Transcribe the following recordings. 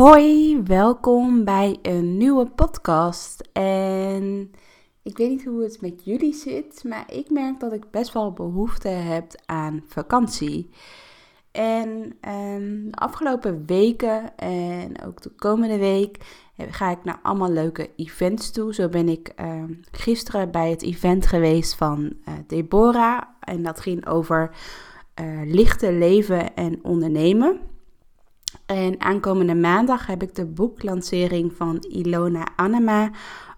Hoi, welkom bij een nieuwe podcast. En ik weet niet hoe het met jullie zit, maar ik merk dat ik best wel behoefte heb aan vakantie. En ehm, de afgelopen weken en ook de komende week ga ik naar allemaal leuke events toe. Zo ben ik ehm, gisteren bij het event geweest van uh, Deborah. En dat ging over uh, lichte leven en ondernemen. En aankomende maandag heb ik de boeklancering van Ilona Anema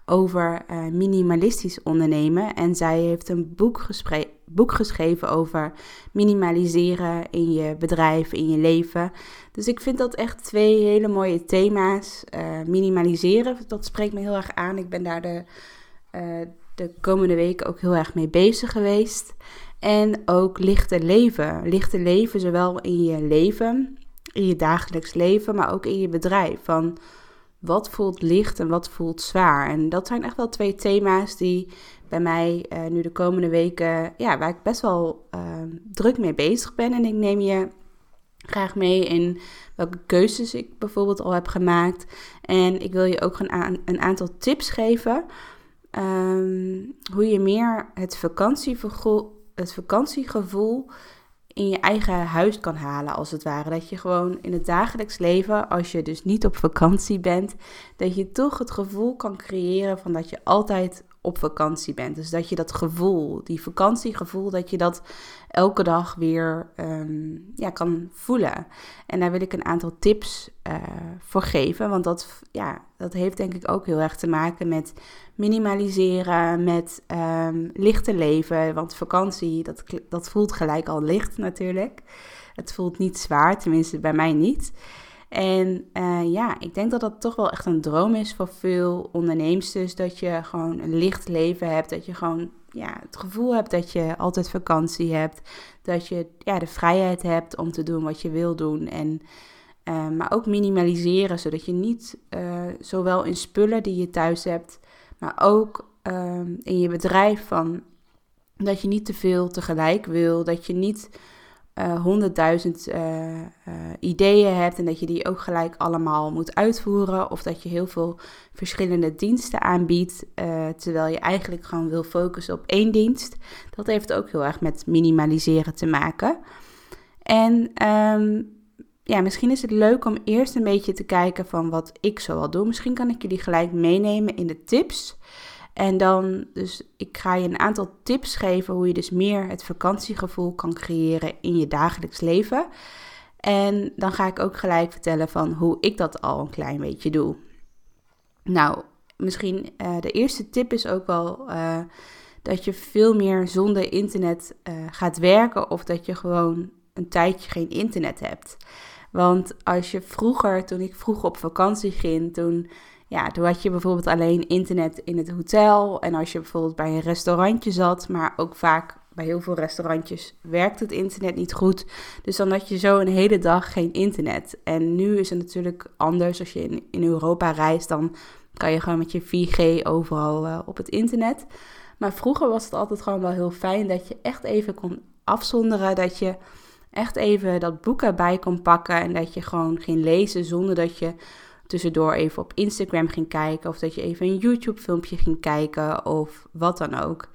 over uh, minimalistisch ondernemen. En zij heeft een boek, boek, geschreven over minimaliseren in je bedrijf, in je leven. Dus ik vind dat echt twee hele mooie thema's. Uh, minimaliseren, dat spreekt me heel erg aan. Ik ben daar de, uh, de komende weken ook heel erg mee bezig geweest. En ook lichte leven. Lichte leven, zowel in je leven, in je dagelijks leven, maar ook in je bedrijf. Van wat voelt licht en wat voelt zwaar? En dat zijn echt wel twee thema's die bij mij uh, nu de komende weken, ja, waar ik best wel uh, druk mee bezig ben. En ik neem je graag mee in welke keuzes ik bijvoorbeeld al heb gemaakt. En ik wil je ook een, een aantal tips geven. Um, hoe je meer het vakantiegevoel, het vakantiegevoel in je eigen huis kan halen, als het ware. Dat je gewoon in het dagelijks leven, als je dus niet op vakantie bent, dat je toch het gevoel kan creëren van dat je altijd op vakantie bent. Dus dat je dat gevoel, die vakantiegevoel, dat je dat elke dag weer um, ja, kan voelen. En daar wil ik een aantal tips uh, voor geven. Want dat, ja, dat heeft denk ik ook heel erg te maken met minimaliseren, met um, lichte leven. Want vakantie, dat, dat voelt gelijk al licht natuurlijk. Het voelt niet zwaar, tenminste bij mij niet. En uh, ja, ik denk dat dat toch wel echt een droom is voor veel onderneemsters. Dat je gewoon een licht leven hebt. Dat je gewoon ja, het gevoel hebt dat je altijd vakantie hebt. Dat je ja, de vrijheid hebt om te doen wat je wil doen. En, uh, maar ook minimaliseren, zodat je niet uh, zowel in spullen die je thuis hebt, maar ook uh, in je bedrijf van dat je niet te veel tegelijk wil. Dat je niet honderdduizend uh, uh, ideeën hebt en dat je die ook gelijk allemaal moet uitvoeren. Of dat je heel veel verschillende diensten aanbiedt, terwijl je eigenlijk gewoon wil focussen op één dienst. Dat heeft ook heel erg met minimaliseren te maken. En um, ja, misschien is het leuk om eerst een beetje te kijken van wat ik zoal doe. Misschien kan ik jullie gelijk meenemen in de tips. En dan, dus ik ga je een aantal tips geven hoe je dus meer het vakantiegevoel kan creëren in je dagelijks leven. En dan ga ik ook gelijk vertellen van hoe ik dat al een klein beetje doe. Nou, misschien uh, de eerste tip is ook wel uh, dat je veel meer zonder internet uh, gaat werken of dat je gewoon een tijdje geen internet hebt. Want als je vroeger, toen ik vroeger op vakantie ging, toen ja, toen had je bijvoorbeeld alleen internet in het hotel. En als je bijvoorbeeld bij een restaurantje zat, maar ook vaak bij heel veel restaurantjes werkt het internet niet goed. Dus dan had je zo een hele dag geen internet. En nu is het natuurlijk anders. Als je in, Europa reist, dan kan je gewoon met je 4G overal uh, op het internet. Maar vroeger was het altijd gewoon wel heel fijn dat je echt even kon afzonderen. Dat je echt even dat boek erbij kon pakken. En dat je gewoon ging lezen zonder dat je tussendoor even op Instagram ging kijken. Of dat je even een YouTube filmpje ging kijken of wat dan ook.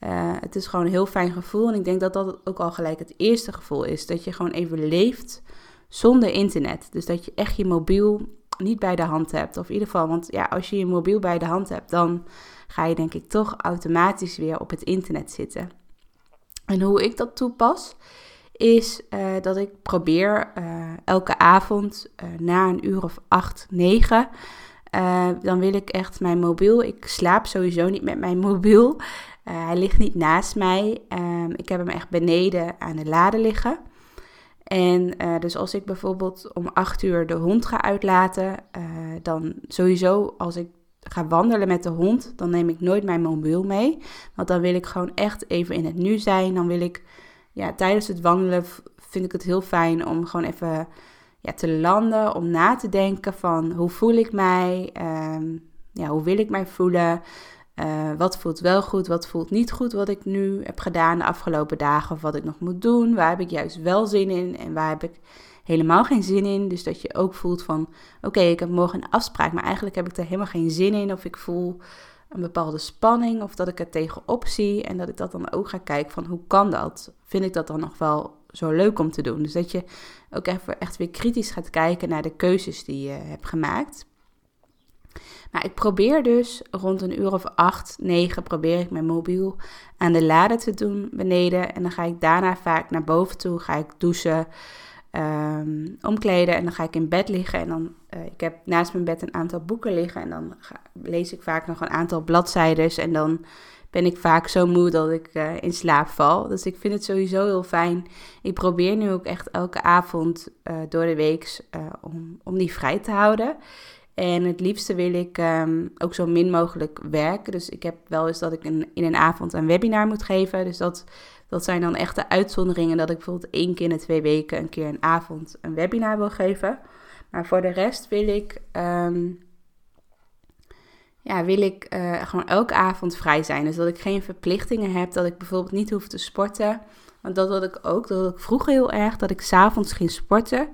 Uh, het is gewoon een heel fijn gevoel. En ik denk dat dat ook al gelijk het eerste gevoel is. Dat je gewoon even leeft zonder internet. Dus dat je echt je mobiel niet bij de hand hebt. Of in ieder geval, want ja, als je je mobiel bij de hand hebt, dan ga je denk ik toch automatisch weer op het internet zitten. En hoe ik dat toepas, is uh, dat ik probeer uh, elke avond uh, na een uur of acht, negen, dan wil ik echt mijn mobiel. Ik slaap sowieso niet met mijn mobiel. hij ligt niet naast mij. Um, ik heb hem echt beneden aan de lade liggen. En dus als ik bijvoorbeeld om 8 uur de hond ga uitlaten, dan sowieso als ik ga wandelen met de hond, dan neem ik nooit mijn mobiel mee. Want dan wil ik gewoon echt even in het nu zijn. Dan wil ik, ja, tijdens het wandelen vind ik het heel fijn om gewoon even ja, te landen, om na te denken van hoe voel ik mij, um, ja, hoe wil ik mij voelen, uh, wat voelt wel goed, wat voelt niet goed wat ik nu heb gedaan de afgelopen dagen of wat ik nog moet doen, waar heb ik juist wel zin in en waar heb ik helemaal geen zin in. Dus dat je ook voelt van oké, ik heb morgen een afspraak, maar eigenlijk heb ik er helemaal geen zin in of ik voel een bepaalde spanning of dat ik er tegenop zie en dat ik dat dan ook ga kijken van hoe kan dat? Vind ik dat dan nog wel zo leuk om te doen? Dus dat je ook even echt weer kritisch gaat kijken naar de keuzes die je hebt gemaakt. Nou, ik probeer dus rond een uur of acht, negen, probeer ik mijn mobiel aan de lade te doen beneden. En dan ga ik daarna vaak naar boven toe, ga ik douchen, um, omkleden en dan ga ik in bed liggen. En dan, uh, ik heb naast mijn bed een aantal boeken liggen en dan lees ik vaak nog een aantal bladzijden. En dan ben ik vaak zo moe dat ik uh, in slaap val. Dus ik vind het sowieso heel fijn. Ik probeer nu ook echt elke avond uh, door de week om, om die vrij te houden. En het liefste wil ik um, ook zo min mogelijk werken. Dus ik heb wel eens dat ik in, in een avond een webinar moet geven. Dus dat, dat zijn dan echte uitzonderingen. Dat ik bijvoorbeeld één keer in de twee weken een keer een avond een webinar wil geven. Maar voor de rest wil ik, um, ja, wil ik uh, gewoon elke avond vrij zijn. Dus dat ik geen verplichtingen heb. Dat ik bijvoorbeeld niet hoef te sporten. Want dat had ik ook. Dat had ik vroeger heel erg. Dat ik s'avonds ging sporten.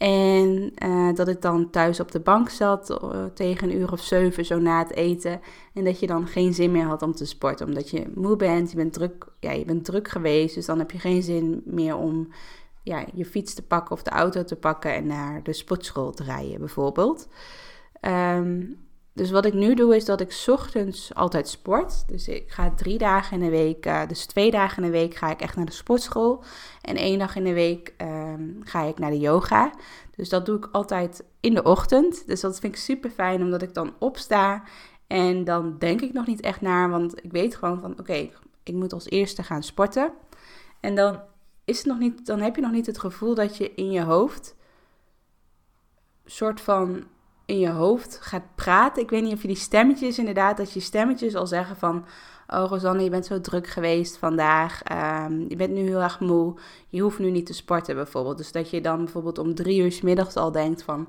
En uh, dat ik dan thuis op de bank zat uh, tegen een uur of zeven, zo na het eten. En dat je dan geen zin meer had om te sporten. Omdat je moe bent, je bent druk, ja, je bent druk geweest. Dus dan heb je geen zin meer om ja, je fiets te pakken of de auto te pakken en naar de sportschool te rijden, bijvoorbeeld. Um, dus wat ik nu doe is dat ik ochtends altijd sport. Dus ik ga drie dagen in de week, uh, dus twee dagen in de week ga ik echt naar de sportschool. En één dag in de week um, ga ik naar de yoga. Dus dat doe ik altijd in de ochtend. Dus dat vind ik super fijn omdat ik dan opsta. En dan denk ik nog niet echt naar, want ik weet gewoon van oké, ik moet als eerste gaan sporten. En dan, is het nog niet, dan heb je nog niet het gevoel dat je in je hoofd soort van in je hoofd gaat praten. Ik weet niet of je die stemmetjes inderdaad, dat je stemmetjes al zeggen van... Oh Rosanne, je bent zo druk geweest vandaag. Um, je bent nu heel erg moe. Je hoeft nu niet te sporten bijvoorbeeld. Dus dat je dan bijvoorbeeld om drie uur s middags al denkt van...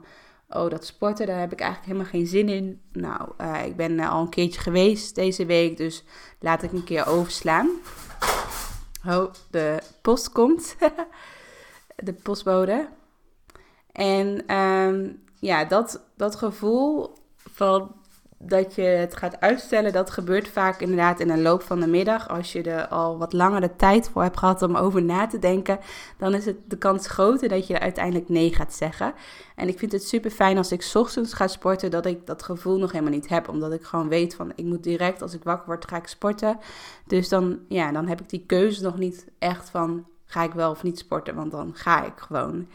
Oh, dat sporten, daar heb ik eigenlijk helemaal geen zin in. Nou, uh, ik ben uh, al een keertje geweest deze week, dus laat ik een keer overslaan. Oh, de post komt. de postbode. En um, ja, dat, dat gevoel van dat je het gaat uitstellen, dat gebeurt vaak inderdaad in de loop van de middag. Als je er al wat langere tijd voor hebt gehad om over na te denken, dan is het de kans groter dat je uiteindelijk nee gaat zeggen. En ik vind het super fijn als ik ochtends ga sporten, dat ik dat gevoel nog helemaal niet heb. Omdat ik gewoon weet van, ik moet direct als ik wakker word, ga ik sporten. Dus dan, ja, dan heb ik die keuze nog niet echt van, ga ik wel of niet sporten, want dan ga ik gewoon.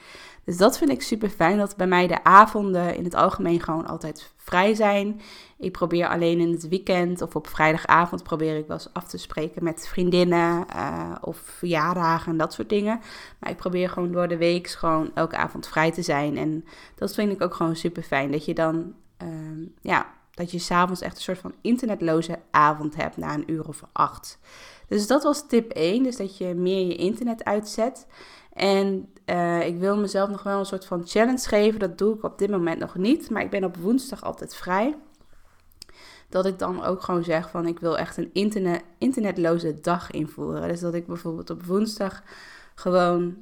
Dus dat vind ik super fijn, dat bij mij de avonden in het algemeen gewoon altijd vrij zijn. Ik probeer alleen in het weekend of op vrijdagavond probeer ik wel eens af te spreken met vriendinnen uh, of verjaardagen en dat soort dingen. Maar ik probeer gewoon door de week gewoon elke avond vrij te zijn. En dat vind ik ook gewoon super fijn, dat je dan, uh, ja, dat je s'avonds echt een soort van internetloze avond hebt na een uur of acht. Dus dat was tip 1, dus dat je meer je internet uitzet. En uh, ik wil mezelf nog wel een soort van challenge geven. Dat doe ik op dit moment nog niet. Maar ik ben op woensdag altijd vrij. Dat ik dan ook gewoon zeg van ik wil echt een internet, internetloze dag invoeren. Dus dat ik bijvoorbeeld op woensdag gewoon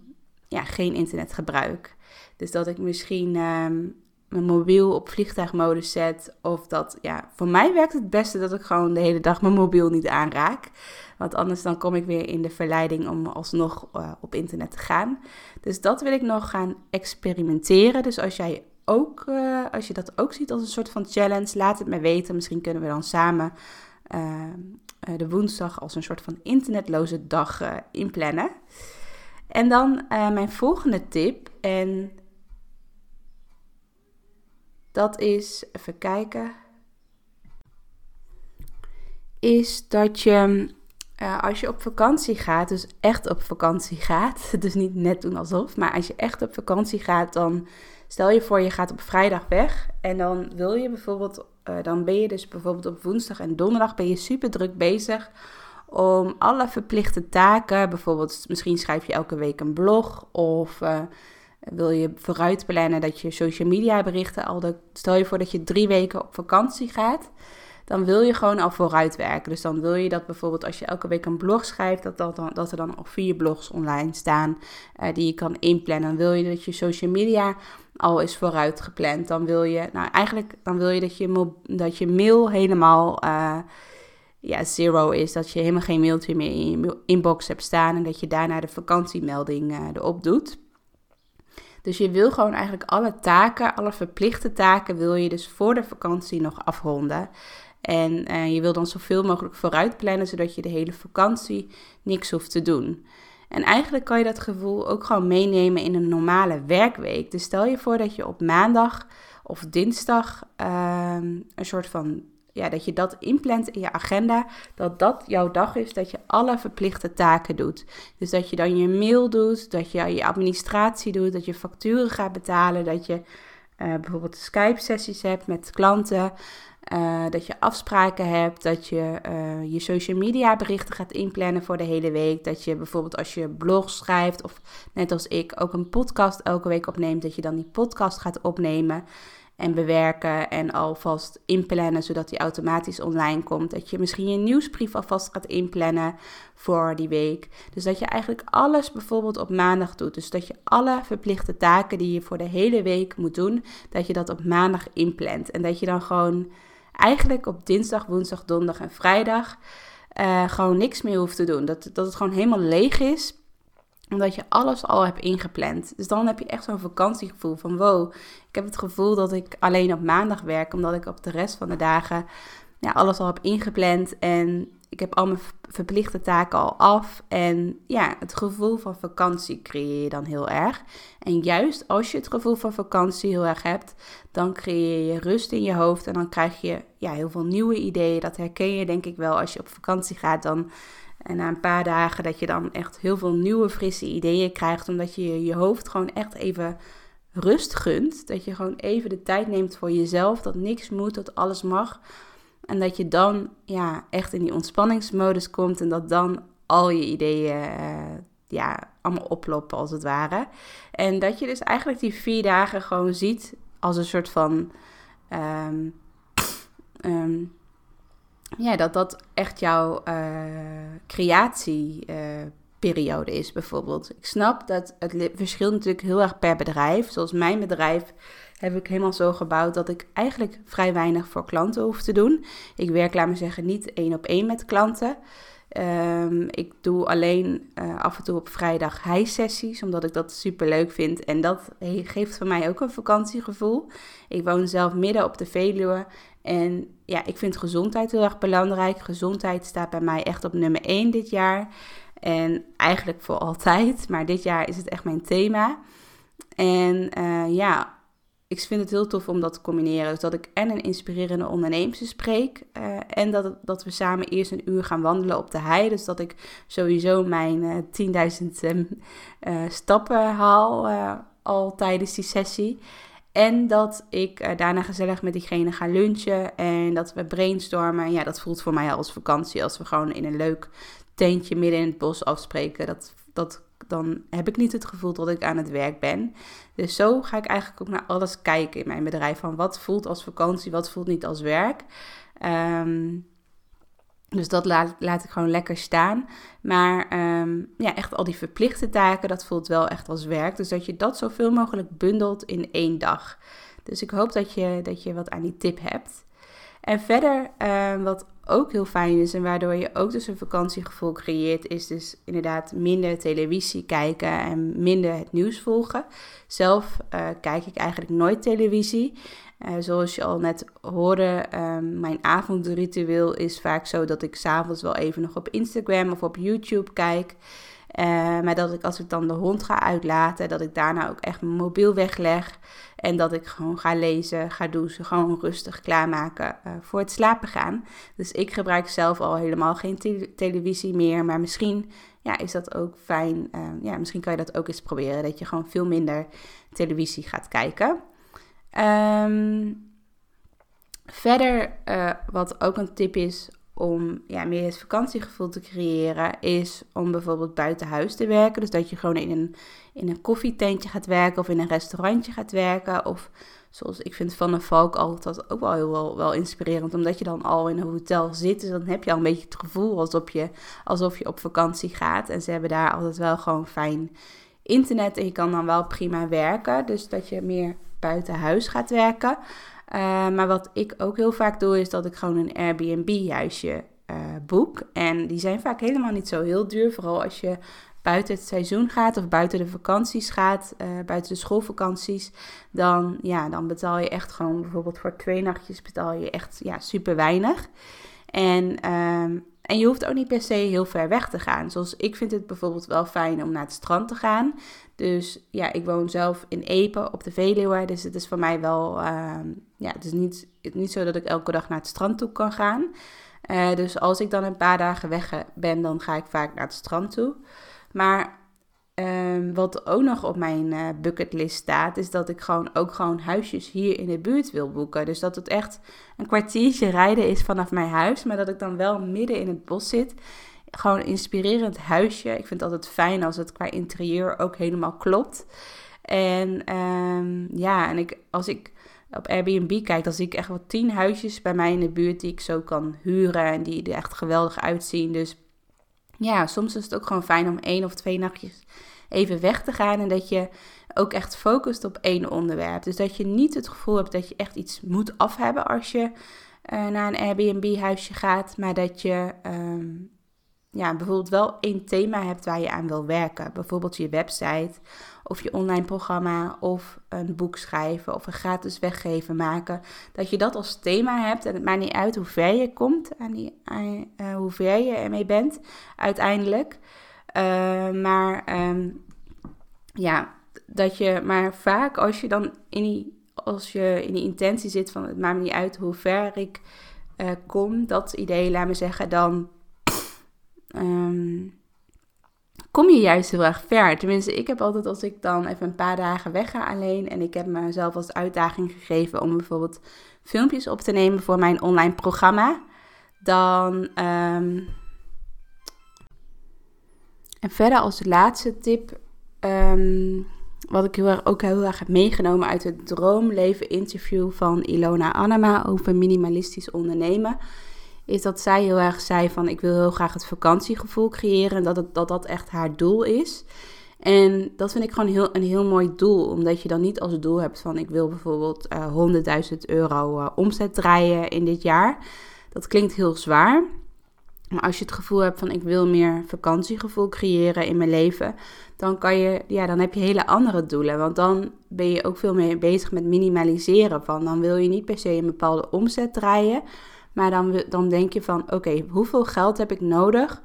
ja, geen internet gebruik. Dus dat ik misschien um, mijn mobiel op vliegtuigmodus zet. Of dat, ja, voor mij werkt het beste dat ik gewoon de hele dag mijn mobiel niet aanraak. Want anders dan kom ik weer in de verleiding om alsnog uh, op internet te gaan. Dus dat wil ik nog gaan experimenteren. Dus als jij ook, uh, als je dat ook ziet als een soort van challenge, laat het me weten. Misschien kunnen we dan samen uh, de woensdag als een soort van internetloze dag inplannen. En dan mijn volgende tip. En dat is, even kijken, is dat je Uh, als je op vakantie gaat, dus echt op vakantie gaat, dus niet net doen alsof, maar als je echt op vakantie gaat, dan stel je voor je gaat op vrijdag weg en dan wil je bijvoorbeeld, uh, dan ben je dus bijvoorbeeld op woensdag en donderdag ben je super druk bezig om alle verplichte taken, bijvoorbeeld misschien schrijf je elke week een blog of uh, wil je vooruit plannen dat je social media berichten al de, stel je voor dat je drie weken op vakantie gaat dan wil je gewoon al vooruit werken. Dus dan wil je dat bijvoorbeeld als je elke week een blog schrijft, dat, dat, dan, dat er dan al vier blogs online staan uh, die je kan inplannen. Dan wil je dat je social media al is vooruit gepland. Dan wil je, nou eigenlijk, dan wil je dat je, dat je mail helemaal uh, ja, zero is. Dat je helemaal geen mailtje meer in je inbox hebt staan en dat je daarna de vakantiemelding uh, erop doet. Dus je wil gewoon eigenlijk alle taken, alle verplichte taken, wil je dus voor de vakantie nog afronden. En uh, je wil dan zoveel mogelijk vooruit plannen, zodat je de hele vakantie niks hoeft te doen. En eigenlijk kan je dat gevoel ook gewoon meenemen in een normale werkweek. Dus stel je voor dat je op maandag of dinsdag uh, een soort van, ja, dat je dat inplant in je agenda. Dat dat jouw dag is dat je alle verplichte taken doet. Dus dat je dan je mail doet, dat je je administratie doet, dat je facturen gaat betalen, dat je uh, bijvoorbeeld Skype-sessies hebt met klanten. Uh, dat je afspraken hebt, dat je uh, je social media berichten gaat inplannen voor de hele week. Dat je bijvoorbeeld als je blog schrijft of net als ik ook een podcast elke week opneemt, dat je dan die podcast gaat opnemen en bewerken en alvast inplannen zodat die automatisch online komt. Dat je misschien je nieuwsbrief alvast gaat inplannen voor die week. Dus dat je eigenlijk alles bijvoorbeeld op maandag doet. Dus dat je alle verplichte taken die je voor de hele week moet doen, dat je dat op maandag inplant. En dat je dan gewoon eigenlijk op dinsdag, woensdag, donderdag en vrijdag uh, gewoon niks meer hoeft te doen. Dat, dat het gewoon helemaal leeg is omdat je alles al hebt ingepland. Dus dan heb je echt zo'n vakantiegevoel van wow. Ik heb het gevoel dat ik alleen op maandag werk, omdat ik op de rest van de dagen ja, alles al heb ingepland. En ik heb al mijn verplichte taken al af. En ja, het gevoel van vakantie creëer je dan heel erg. En juist als je het gevoel van vakantie heel erg hebt, dan creëer je rust in je hoofd. En dan krijg je ja, heel veel nieuwe ideeën. Dat herken je denk ik wel als je op vakantie gaat. Dan en na een paar dagen dat je dan echt heel veel nieuwe, frisse ideeën krijgt. Omdat je je hoofd gewoon echt even rust gunt. Dat je gewoon even de tijd neemt voor jezelf. Dat niks moet, dat alles mag. En dat je dan ja, echt in die ontspanningsmodus komt. En dat dan al je ideeën uh, ja, allemaal oplopen als het ware. En dat je dus eigenlijk die vier dagen gewoon ziet als een soort van... Um, ja, dat dat echt jouw uh, creatieperiode is, bijvoorbeeld. Ik snap dat het verschilt natuurlijk heel erg per bedrijf. Zoals mijn bedrijf heb ik helemaal zo gebouwd dat ik eigenlijk vrij weinig voor klanten hoef te doen. Ik werk, laat me zeggen, niet één op één met klanten. Um, ik doe alleen uh, af en toe op vrijdag high-sessies, omdat ik dat super leuk vind. En dat geeft voor mij ook een vakantiegevoel. Ik woon zelf midden op de Veluwe en ja, ik vind gezondheid heel erg belangrijk. Gezondheid staat bij mij echt op nummer 1 dit jaar. En eigenlijk voor altijd. Maar dit jaar is het echt mijn thema. En uh, ja, ik vind het heel tof om dat te combineren. Dus dat ik en een inspirerende ondernemer spreek. Uh, en dat, dat we samen eerst een uur gaan wandelen op de hei. Dus dat ik sowieso mijn uh, 10.000 stappen haal al tijdens die sessie. En dat ik uh, daarna gezellig met diegene ga lunchen en dat we brainstormen. Ja, dat voelt voor mij als vakantie. Als we gewoon in een leuk tentje midden in het bos afspreken. Dat, dat, dan heb ik niet het gevoel dat ik aan het werk ben. Dus zo ga ik eigenlijk ook naar alles kijken in mijn bedrijf. Van wat voelt als vakantie, wat voelt niet als werk. Um, dus dat laat, ik gewoon lekker staan. Maar ehm, ja, echt al die verplichte taken, dat voelt wel echt als werk. Dus dat je dat zoveel mogelijk bundelt in één dag. Dus ik hoop dat je, dat je wat aan die tip hebt. En verder, ehm, wat ook heel fijn is en waardoor je ook dus een vakantiegevoel creëert, is dus inderdaad minder televisie kijken en minder het nieuws volgen. Zelf uh, kijk ik eigenlijk nooit televisie. Uh, zoals je al net hoorde, uh, mijn avondritueel is vaak zo dat ik s'avonds wel even nog op Instagram of op YouTube kijk. maar dat ik als ik dan de hond ga uitlaten, dat ik daarna ook echt mijn mobiel wegleg. En dat ik gewoon ga lezen, ga douchen, gewoon rustig klaarmaken uh, voor het slapen gaan. Dus ik gebruik zelf al helemaal geen televisie meer. Maar misschien ja, is dat ook fijn. Uh, ja, misschien kan je dat ook eens proberen. Dat je gewoon veel minder televisie gaat kijken. Um, verder, uh, wat ook een tip is om ja, meer het vakantiegevoel te creëren, is om bijvoorbeeld buiten huis te werken. Dus dat je gewoon in een, in een koffietentje gaat werken of in een restaurantje gaat werken. Of zoals ik vind Van de Valk altijd ook wel heel wel, wel inspirerend, omdat je dan al in een hotel zit. Dus dan heb je al een beetje het gevoel alsof je, alsof je op vakantie gaat. En ze hebben daar altijd wel gewoon fijn internet en je kan dan wel prima werken. Dus dat je meer buiten huis gaat werken. Uh, maar wat ik ook heel vaak doe, is dat ik gewoon een Airbnb-huisje uh, boek. En die zijn vaak helemaal niet zo heel duur. Vooral als je buiten het seizoen gaat of buiten de vakanties gaat, uh, buiten de schoolvakanties. Dan, ja, dan betaal je echt gewoon bijvoorbeeld voor twee nachtjes betaal je echt ja, super weinig. En um, en je hoeft ook niet per se heel ver weg te gaan. Zoals ik vind het bijvoorbeeld wel fijn om naar het strand te gaan. Dus ja, ik woon zelf in Epe op de Veluwe. Dus het is voor mij wel, uh, ja, het is niet, niet zo dat ik elke dag naar het strand toe kan gaan. Uh, dus als ik dan een paar dagen weg ben, dan ga ik vaak naar het strand toe. Maar Um, wat ook nog op mijn uh, bucketlist staat, is dat ik gewoon ook gewoon huisjes hier in de buurt wil boeken. Dus dat het echt een kwartiertje rijden is vanaf mijn huis, maar dat ik dan wel midden in het bos zit. Gewoon een inspirerend huisje. Ik vind het altijd fijn als het qua interieur ook helemaal klopt. En um, ja, en ik, als ik op Airbnb kijk, dan zie ik echt wel tien huisjes bij mij in de buurt die ik zo kan huren en die er echt geweldig uitzien. Dus ja, soms is het ook gewoon fijn om één of twee nachtjes even weg te gaan en dat je ook echt focust op één onderwerp. Dus dat je niet het gevoel hebt dat je echt iets moet af hebben als je uh, naar een Airbnb-huisje gaat, maar dat je um, ja, bijvoorbeeld wel één thema hebt waar je aan wil werken. Bijvoorbeeld je website of je online programma of een boek schrijven of een gratis weggeven maken. Dat je dat als thema hebt en het maakt niet uit hoe ver je komt die, uh, hoe ver je ermee bent uiteindelijk. Uh, maar um, ja, dat je, maar vaak als je dan in die, als je in die intentie zit van het maakt me niet uit hoe ver ik uh, kom, dat idee, laat me zeggen, dan um, kom je juist heel erg ver. Tenminste, ik heb altijd als ik dan even een paar dagen wegga alleen en ik heb mezelf als uitdaging gegeven om bijvoorbeeld filmpjes op te nemen voor mijn online programma, dan. Um, en verder als laatste tip, um, wat ik heel erg, ook heel erg heb meegenomen uit het Droomleven interview van Ilona Anema over minimalistisch ondernemen, is dat zij heel erg zei van ik wil heel graag het vakantiegevoel creëren en dat dat, dat echt haar doel is. En dat vind ik gewoon heel, een heel mooi doel, omdat je dan niet als doel hebt van ik wil bijvoorbeeld uh, 100.000 euro uh, omzet draaien in dit jaar. Dat klinkt heel zwaar. Maar als je het gevoel hebt van ik wil meer vakantiegevoel creëren in mijn leven, dan kan je, ja, dan heb je hele andere doelen. Want dan ben je ook veel meer bezig met minimaliseren. Van dan wil je niet per se een bepaalde omzet draaien. Maar dan, dan denk je van oké, hoeveel geld heb ik nodig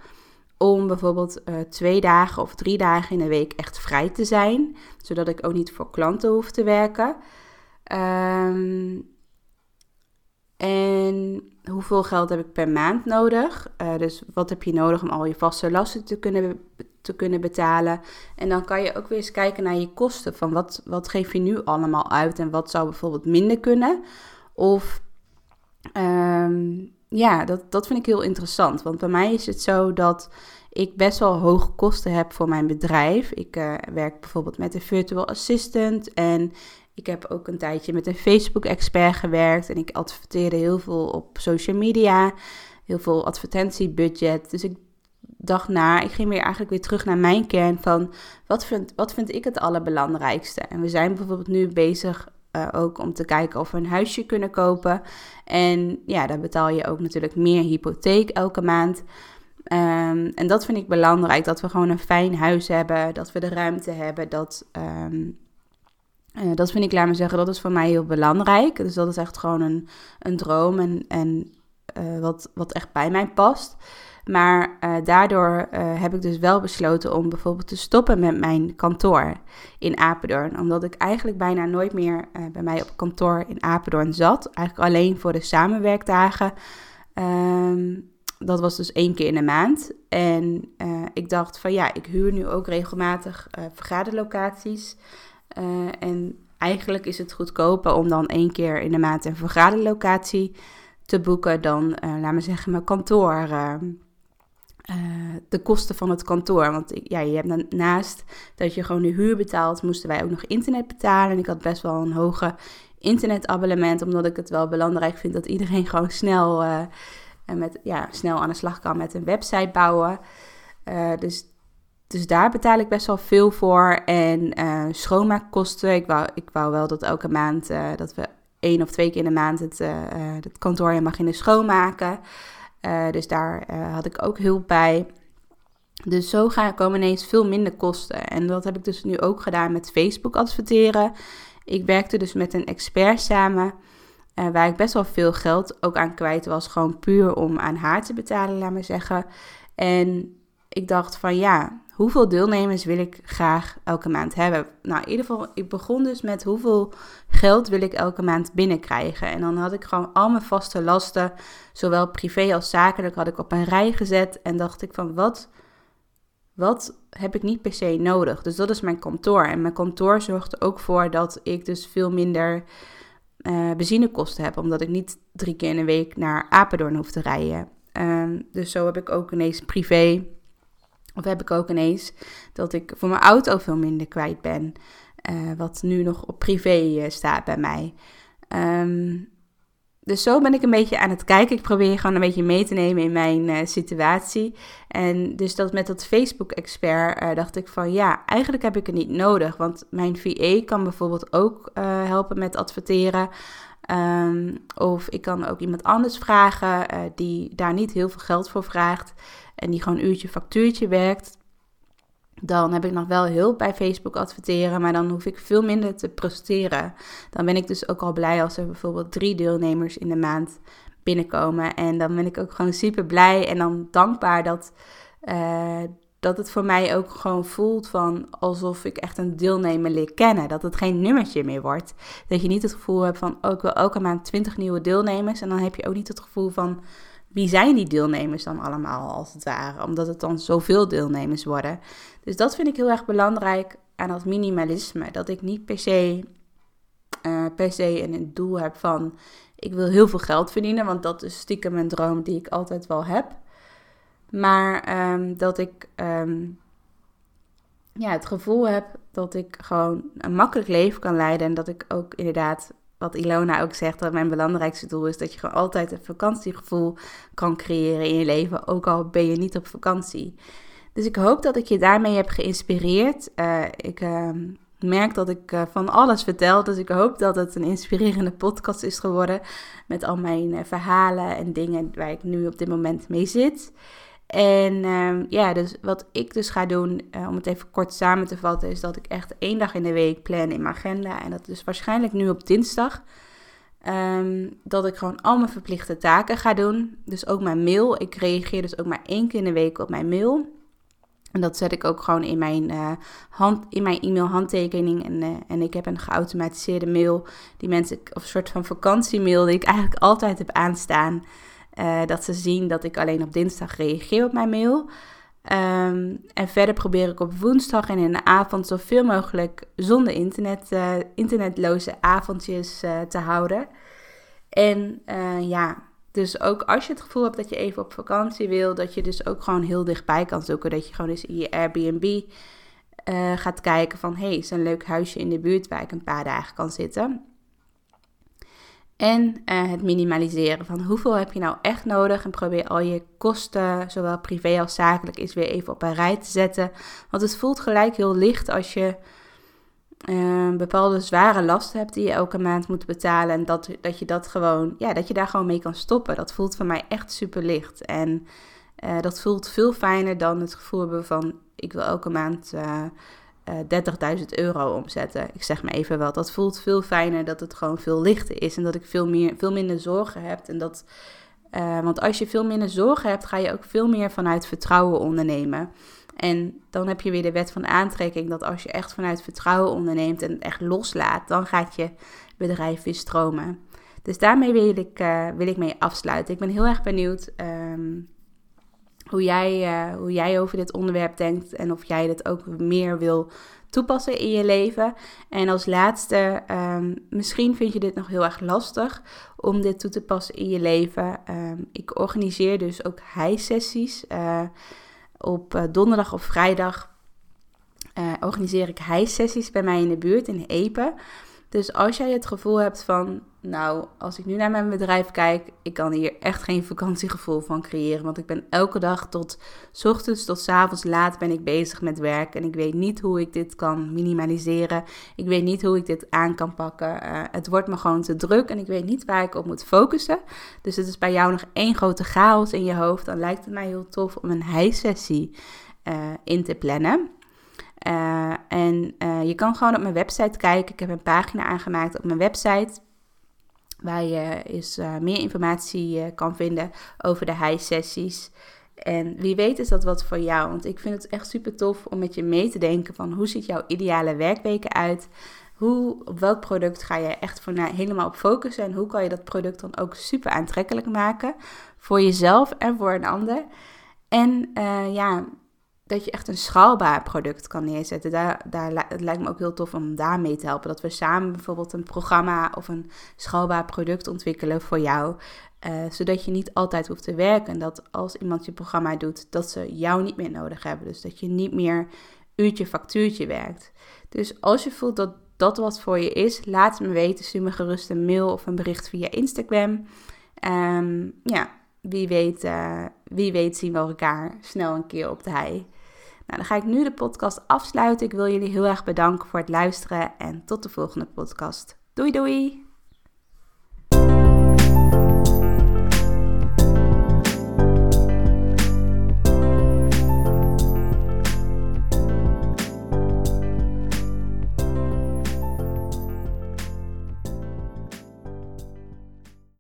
om bijvoorbeeld uh, twee dagen of drie dagen in de week echt vrij te zijn. Zodat ik ook niet voor klanten hoef te werken. Um, en hoeveel geld heb ik per maand nodig? Uh, dus wat heb je nodig om al je vaste lasten te kunnen, te kunnen betalen? En dan kan je ook weer eens kijken naar je kosten. Van wat, wat geef je nu allemaal uit en wat zou bijvoorbeeld minder kunnen? Of um, ja, dat, dat vind ik heel interessant. Want bij mij is het zo dat ik best wel hoge kosten heb voor mijn bedrijf. Ik uh, werk bijvoorbeeld met een virtual assistant en ik heb ook een tijdje met een Facebook-expert gewerkt en ik adverteerde heel veel op social media, heel veel advertentiebudget. Dus ik dacht na, ik ging weer eigenlijk weer terug naar mijn kern van wat vind, wat vind ik het allerbelangrijkste. En we zijn bijvoorbeeld nu bezig uh, ook om te kijken of we een huisje kunnen kopen. En ja, dan betaal je ook natuurlijk meer hypotheek elke maand. Um, en dat vind ik belangrijk, dat we gewoon een fijn huis hebben, dat we de ruimte hebben, dat um, uh, dat vind ik, laat me zeggen, dat is voor mij heel belangrijk. Dus dat is echt gewoon een, een droom en, en uh, wat, wat echt bij mij past. Maar daardoor heb ik dus wel besloten om bijvoorbeeld te stoppen met mijn kantoor in Apeldoorn. Omdat ik eigenlijk bijna nooit meer bij mij op kantoor in Apeldoorn zat. Eigenlijk alleen voor de samenwerkdagen. Ehm, dat was dus één keer in de maand. En ik dacht van ja, ik huur nu ook regelmatig vergaderlocaties. En eigenlijk is het goedkoper om dan één keer in de maand een vergaderlocatie te boeken dan, laat me zeggen, mijn kantoor. De kosten van het kantoor. Want ja, je hebt naast dat je gewoon de huur betaalt, moesten wij ook nog internet betalen. En ik had best wel een hoge internetabonnement, omdat ik het wel belangrijk vind dat iedereen gewoon snel en met, ja, snel aan de slag kan met een website bouwen. Uh, dus, dus daar betaal ik best wel veel voor. En uh, schoonmaakkosten. Ik wou, ik wou wel dat elke maand, uh, dat we één of twee keer in de maand het, het kantoor in beginnen schoonmaken. Dus daar had ik ook hulp bij. Dus zo gaan, komen ineens veel minder kosten. En dat heb ik dus nu ook gedaan met Facebook adverteren. Ik werkte dus met een expert samen. Uh, waar ik best wel veel geld ook aan kwijt was. Gewoon puur om aan haar te betalen, laat maar zeggen. En ik dacht van ja, hoeveel deelnemers wil ik graag elke maand hebben? Nou, in ieder geval, ik begon dus met hoeveel geld wil ik elke maand binnenkrijgen. En dan had ik gewoon al mijn vaste lasten, zowel privé als zakelijk, had ik op een rij gezet. En dacht ik van wat, wat heb ik niet per se nodig? Dus dat is mijn kantoor. En mijn kantoor zorgt ook voor dat ik dus veel minder uh, benzinekosten heb, omdat ik niet drie keer in de week naar Apeldoorn hoef te rijden. Um, dus zo heb ik ook ineens privé, of heb ik ook ineens dat ik voor mijn auto veel minder kwijt ben, uh, wat nu nog op privé uh, staat bij mij. Um, dus zo ben ik een beetje aan het kijken. Ik probeer gewoon een beetje mee te nemen in mijn uh, situatie. En dus dat met dat Facebook-expert dacht ik van ja, eigenlijk heb ik het niet nodig. Want mijn VA kan bijvoorbeeld ook helpen met adverteren. Um, of ik kan ook iemand anders vragen die daar niet heel veel geld voor vraagt. En die gewoon uurtje factuurtje werkt. Dan heb ik nog wel hulp bij Facebook adverteren, maar dan hoef ik veel minder te presteren. Dan ben ik dus ook al blij als er bijvoorbeeld drie deelnemers in de maand binnenkomen. En dan ben ik ook gewoon super blij en dan dankbaar dat, uh, dat het voor mij ook gewoon voelt van alsof ik echt een deelnemer leer kennen. Dat het geen nummertje meer wordt. Dat je niet het gevoel hebt van oh, ik wil elke maand 20 nieuwe deelnemers. En dan heb je ook niet het gevoel van wie zijn die deelnemers dan allemaal als het ware? Omdat het dan zoveel deelnemers worden. Dus dat vind ik heel erg belangrijk aan dat minimalisme. Dat ik niet per se, uh, per se een doel heb van ik wil heel veel geld verdienen. Want dat is stiekem een droom die ik altijd wel heb. Maar um, dat ik um, ja, het gevoel heb dat ik gewoon een makkelijk leven kan leiden. En dat ik ook inderdaad wat Ilona ook zegt, dat mijn belangrijkste doel is dat je gewoon altijd een vakantiegevoel kan creëren in je leven, ook al ben je niet op vakantie. Dus ik hoop dat ik je daarmee heb geïnspireerd. Uh, ik uh, merk dat ik uh, van alles vertel, dus ik hoop dat het een inspirerende podcast is geworden met al mijn eh, verhalen en dingen waar ik nu op dit moment mee zit. En um, ja, dus wat ik dus ga doen, uh, om het even kort samen te vatten, is dat ik echt één dag in de week plan in mijn agenda. En dat is waarschijnlijk nu op dinsdag. Um, dat ik gewoon al mijn verplichte taken ga doen. Dus ook mijn mail. Ik reageer dus ook maar één keer in de week op mijn mail. En dat zet ik ook gewoon in mijn, uh, hand, in mijn e-mail handtekening. En, uh, en ik heb een geautomatiseerde mail. Die mensen, of een soort van vakantiemail die ik eigenlijk altijd heb aanstaan. Uh, dat ze zien dat ik alleen op dinsdag reageer op mijn mail. Um, en verder probeer ik op woensdag en in de avond zoveel mogelijk zonder internet, uh, internetloze avondjes uh, te houden. En ja, dus ook als je het gevoel hebt dat je even op vakantie wil, dat je dus ook gewoon heel dichtbij kan zoeken. Dat je gewoon eens in je Airbnb gaat kijken van, hé, hey, is een leuk huisje in de buurt waar ik een paar dagen kan zitten. En uh, het minimaliseren van hoeveel heb je nou echt nodig. En probeer al je kosten, zowel privé als zakelijk, eens weer even op een rij te zetten. Want het voelt gelijk heel licht als je uh, bepaalde zware lasten hebt die je elke maand moet betalen. En dat, dat je dat gewoon, ja, dat je daar gewoon mee kan stoppen. Dat voelt voor mij echt super licht. En uh, dat voelt veel fijner dan het gevoel hebben van ik wil elke maand 30.000 euro omzetten. Ik zeg maar even wel. Dat voelt veel fijner dat het gewoon veel lichter is en dat ik veel, meer, veel minder zorgen heb. En dat Uh, want als je veel minder zorgen hebt, ga je ook veel meer vanuit vertrouwen ondernemen. En dan heb je weer de wet van aantrekking dat als je echt vanuit vertrouwen onderneemt en het echt loslaat, dan gaat je bedrijf weer stromen. Dus daarmee wil ik, uh, wil ik mee afsluiten. Ik ben heel erg benieuwd um, hoe, jij, uh, hoe jij over dit onderwerp denkt en of jij dit ook meer wil toepassen in je leven. En als laatste, um, misschien vind je dit nog heel erg lastig om dit toe te passen in je leven. Um, ik organiseer dus ook high-sessies. Uh, op uh, donderdag of vrijdag organiseer ik high-sessies bij mij in de buurt in Epe. Dus als jij het gevoel hebt van, nou, als ik nu naar mijn bedrijf kijk, ik kan hier echt geen vakantiegevoel van creëren. Want ik ben elke dag tot ochtends tot avonds laat ben ik bezig met werk. En ik weet niet hoe ik dit kan minimaliseren. Ik weet niet hoe ik dit aan kan pakken. Uh, het wordt me gewoon te druk en ik weet niet waar ik op moet focussen. Dus het is bij jou nog één grote chaos in je hoofd. Dan lijkt het mij heel tof om een high-sessie uh, in te plannen. Uh, en uh, je kan gewoon op mijn website kijken. Ik heb een pagina aangemaakt op mijn website. Waar je eens uh, meer informatie kan vinden over de high-sessies. En wie weet is dat wat voor jou. Want ik vind het echt super tof om met je mee te denken van hoe ziet jouw ideale werkweken uit. Hoe, op welk product ga je echt voor helemaal op focussen. En hoe kan je dat product dan ook super aantrekkelijk maken. Voor jezelf en voor een ander. En ja, dat je echt een schaalbaar product kan neerzetten. Daar, daar, het lijkt me ook heel tof om daarmee te helpen. Dat we samen bijvoorbeeld een programma of een schaalbaar product ontwikkelen voor jou. Uh, zodat je niet altijd hoeft te werken. En dat als iemand je programma doet, dat ze jou niet meer nodig hebben. Dus dat je niet meer uurtje factuurtje werkt. Dus als je voelt dat dat wat voor je is, laat het me weten. Stuur me gerust een mail of een bericht via Instagram. Um, ja, wie weet, uh, wie weet zien we elkaar snel een keer op de hei. Nou, dan ga ik nu de podcast afsluiten. Ik wil jullie heel erg bedanken voor het luisteren en tot de volgende podcast. Doei doei!